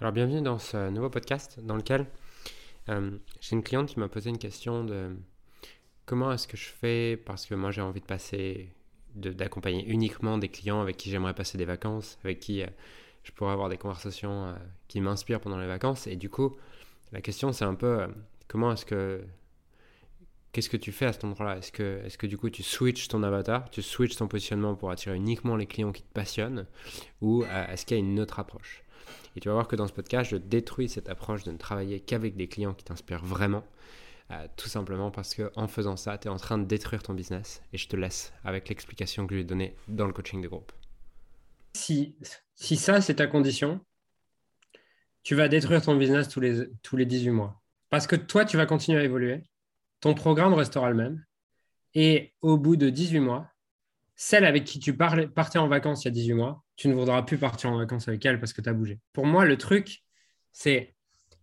Alors bienvenue dans ce nouveau podcast dans lequel euh, j'ai une cliente qui m'a posé une question de comment est-ce que je fais parce que moi j'ai envie de passer, d'accompagner uniquement des clients avec qui j'aimerais passer des vacances, avec qui euh, je pourrais avoir des conversations euh, qui m'inspirent pendant les vacances. Et du coup, la question c'est un peu comment est-ce que qu'est-ce que tu fais à cet endroit-là? Est-ce que, est que du coup tu switches ton avatar, tu switches ton positionnement pour attirer uniquement les clients qui te passionnent ou est-ce qu'il y a une autre approche? Et tu vas voir que dans ce podcast, je détruis cette approche de ne travailler qu'avec des clients qui t'inspirent vraiment. Euh, tout simplement parce qu'en faisant ça, tu es en train de détruire ton business. Et je te laisse avec l'explication que je lui ai donnée dans le coaching de groupe. Si, si ça, c'est ta condition, tu vas détruire ton business tous les, tous les 18 mois. Parce que toi, tu vas continuer à évoluer. Ton programme restera le même. Et au bout de 18 mois, celle avec qui tu partais en vacances il y a 18 mois, tu ne voudras plus partir en vacances avec elle parce que tu as bougé. Pour moi, le truc, c'est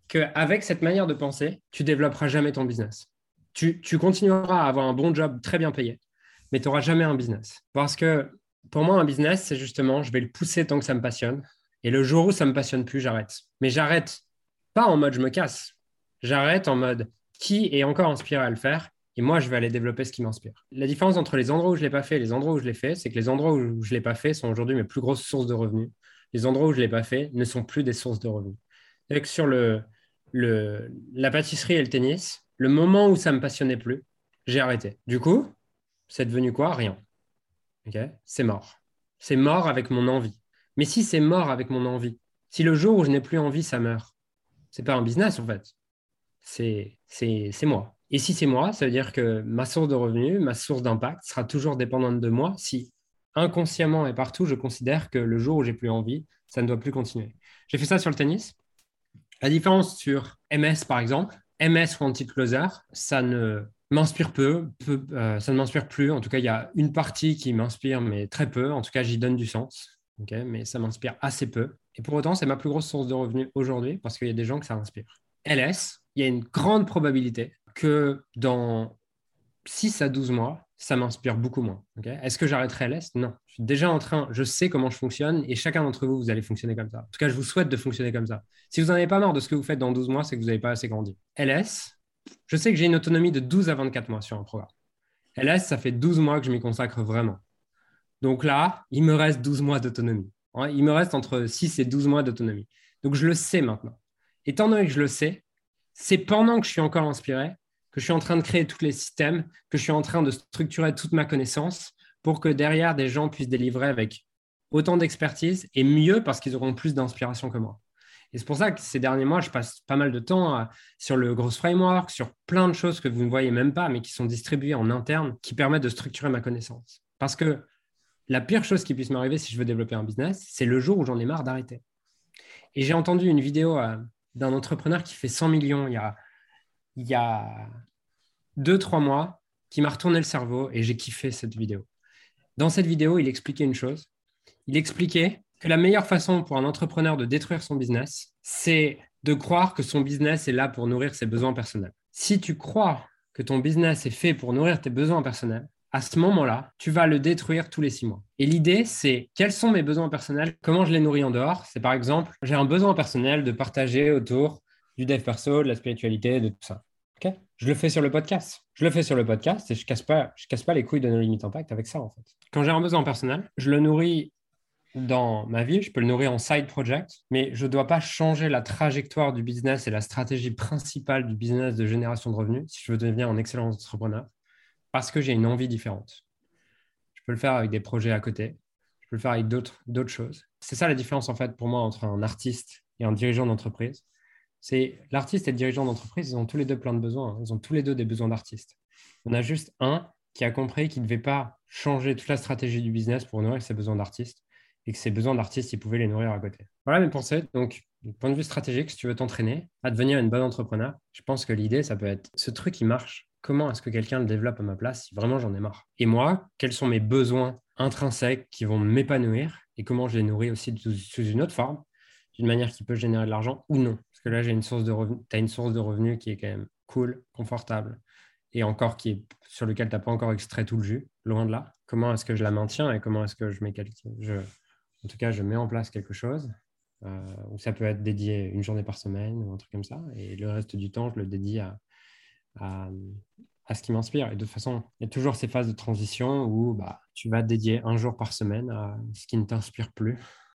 qu'avec cette manière de penser, tu développeras jamais ton business. Tu, continueras à avoir un bon job très bien payé, mais tu n'auras jamais un business. Parce que pour moi, un business, c'est justement, je vais le pousser tant que ça me passionne. Et le jour où ça ne me passionne plus, j'arrête. Mais j'arrête pas en mode je me casse. J'arrête en mode qui est encore inspiré à le faire et moi, je vais aller développer ce qui m'inspire. La différence entre les endroits où je ne l'ai pas fait et les endroits où je l'ai fait, c'est que les endroits où je ne l'ai pas fait sont aujourd'hui mes plus grosses sources de revenus. Les endroits où je ne l'ai pas fait ne sont plus des sources de revenus. Et sur le, le, la pâtisserie et le tennis, le moment où ça ne me passionnait plus, j'ai arrêté. Du coup, c'est devenu quoi? Rien. c'est mort. C'est mort avec mon envie. Mais si c'est mort avec mon envie, si le jour où je n'ai plus envie, ça meurt, c'est pas un business en fait. C'est moi. Et si c'est moi, ça veut dire que ma source de revenus, ma source d'impact sera toujours dépendante de moi si inconsciemment et partout, je considère que le jour où j'ai plus envie, ça ne doit plus continuer. J'ai fait ça sur le tennis. La différence sur MS, par exemple, MS Wanted Closer, ça ne m'inspire peu, euh, ça ne m'inspire plus. En tout cas, il y a une partie qui m'inspire, mais très peu. En tout cas, j'y donne du sens. mais ça m'inspire assez peu. Et pour autant, c'est ma plus grosse source de revenus aujourd'hui parce qu'il y a des gens que ça inspire. LS, il y a une grande probabilité que dans 6 à 12 mois, ça m'inspire beaucoup moins. Est-ce que j'arrêterai l'Est? Non. Je suis déjà en train, je sais comment je fonctionne et chacun d'entre vous, vous allez fonctionner comme ça. En tout cas, je vous souhaite de fonctionner comme ça. Si vous n'en avez pas marre de ce que vous faites dans 12 mois, c'est que vous n'avez pas assez grandi. LS, je sais que j'ai une autonomie de 12 à 24 mois sur un programme. LS, ça fait 12 mois que je m'y consacre vraiment. Donc là, il me reste 12 mois d'autonomie. Il me reste entre 6 et 12 mois d'autonomie. Donc je le sais maintenant. Étant donné que je le sais, c'est pendant que je suis encore inspiré que je suis en train de créer tous les systèmes, que je suis en train de structurer toute ma connaissance pour que derrière, des gens puissent délivrer avec autant d'expertise et mieux parce qu'ils auront plus d'inspiration que moi. Et c'est pour ça que ces derniers mois, je passe pas mal de temps sur le Gross Framework, sur plein de choses que vous ne voyez même pas, mais qui sont distribuées en interne, qui permettent de structurer ma connaissance. Parce que la pire chose qui puisse m'arriver si je veux développer un business, c'est le jour où j'en ai marre d'arrêter. Et j'ai entendu une vidéo euh, d'un entrepreneur qui fait 100 millions il y a il y a deux, trois mois qui m'a retourné le cerveau et j'ai kiffé cette vidéo. Dans cette vidéo, il expliquait une chose. Il expliquait que la meilleure façon pour un entrepreneur de détruire son business, c'est de croire que son business est là pour nourrir ses besoins personnels. Si tu crois que ton business est fait pour nourrir tes besoins personnels, à ce moment-là, tu vas le détruire tous les six mois. Et l'idée, c'est quels sont mes besoins personnels, comment je les nourris en dehors. C'est par exemple, j'ai un besoin personnel de partager autour du dev perso, de la spiritualité, de tout ça. Je le fais sur le podcast. Je le fais sur le podcast et je ne casse, casse pas les couilles de nos limites impact avec ça, en fait. Quand j'ai un besoin personnel, je le nourris dans ma vie, je peux le nourrir en side project, mais je ne dois pas changer la trajectoire du business et la stratégie principale du business de génération de revenus si je veux devenir un excellent entrepreneur, parce que j'ai une envie différente. Je peux le faire avec des projets à côté, je peux le faire avec d'autres choses. C'est ça la différence, en fait, pour moi, entre un artiste et un dirigeant d'entreprise c'est l'artiste et le dirigeant d'entreprise, ils ont tous les deux plein de besoins. Hein. Ils ont tous les deux des besoins d'artiste. On a juste un qui a compris qu'il ne devait pas changer toute la stratégie du business pour nourrir ses besoins d'artiste et que ses besoins d'artiste, il pouvait les nourrir à côté. Voilà mes pensées. Donc, du point de vue stratégique, si tu veux t'entraîner à devenir une bonne entrepreneur, je pense que l'idée, ça peut être ce truc qui marche. Comment est-ce que quelqu'un le développe à ma place si vraiment j'en ai marre? Et moi, quels sont mes besoins intrinsèques qui vont m'épanouir et comment je les nourris aussi sous une autre forme d'une manière qui peut générer de l'argent ou non? Parce que là, j'ai une source de tu as une source de revenus qui est quand même cool, confortable, et encore qui est sur lequel tu n'as pas encore extrait tout le jus, loin de là. Comment est-ce que je la maintiens et comment est-ce que je mets en tout cas, je mets en place quelque chose ou ça peut être dédié une journée par semaine ou un truc comme ça. Et le reste du temps, je le dédie à, à, ce qui m'inspire. Et de toute façon, il y a toujours ces phases de transition où bah, tu vas dédier un jour par semaine à ce qui ne t'inspire plus